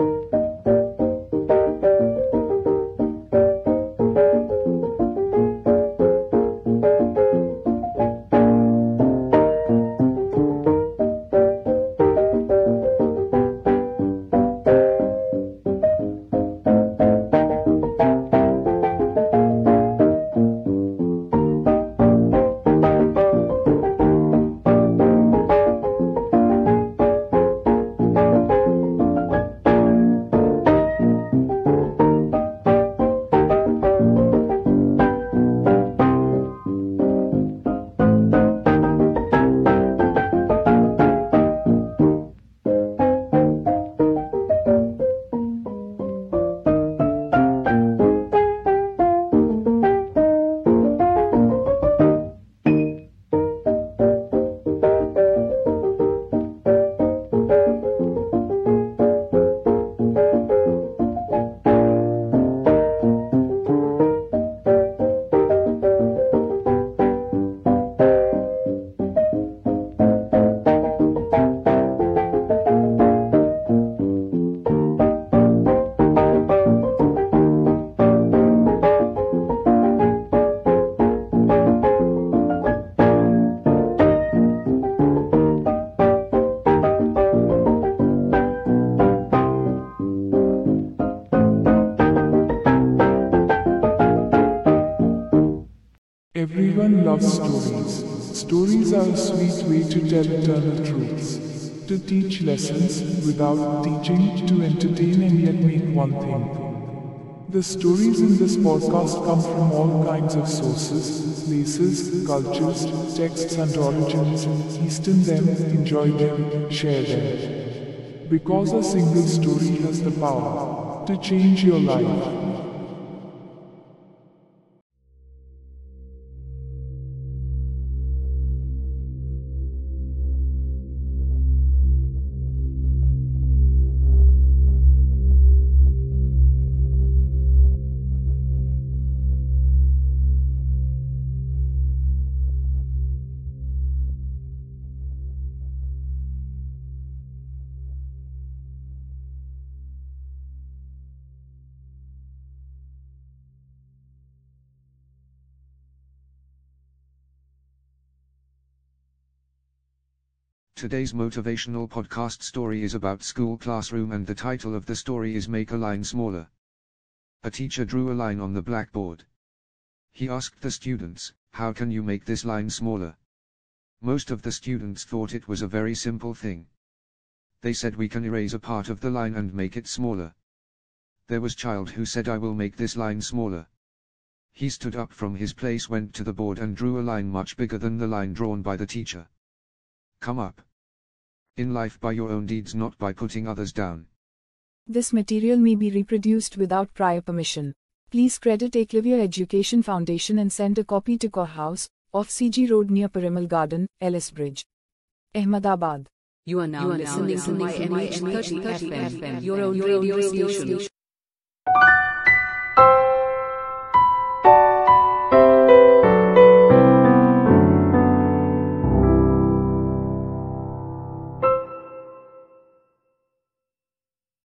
Everyone loves stories. Stories are a sweet way to tell eternal truths, to teach lessons without teaching, to entertain and yet make one thing. The stories in this podcast come from all kinds of sources, places, cultures, texts and origins. Easton them, enjoy them, share them. Because a single story has the power to change your life. Today's motivational podcast story is about school classroom and the title of the story is Make a Line Smaller. A teacher drew a line on the blackboard. He asked the students, how can you make this line smaller? Most of the students thought it was a very simple thing. They said we can erase a part of the line and make it smaller. There was a child who said I will make this line smaller. He stood up from his place went to the board and drew a line much bigger than the line drawn by the teacher. Come up. In life by your own deeds not by putting others down. This material may be reproduced without prior permission. Please credit Eklavya Education Foundation and send a copy to Core House, off CG Road near Parimal Garden, Ellis Bridge. Ahmedabad. You are now, you are listening, listening to YMH 30 FM, your own radio station.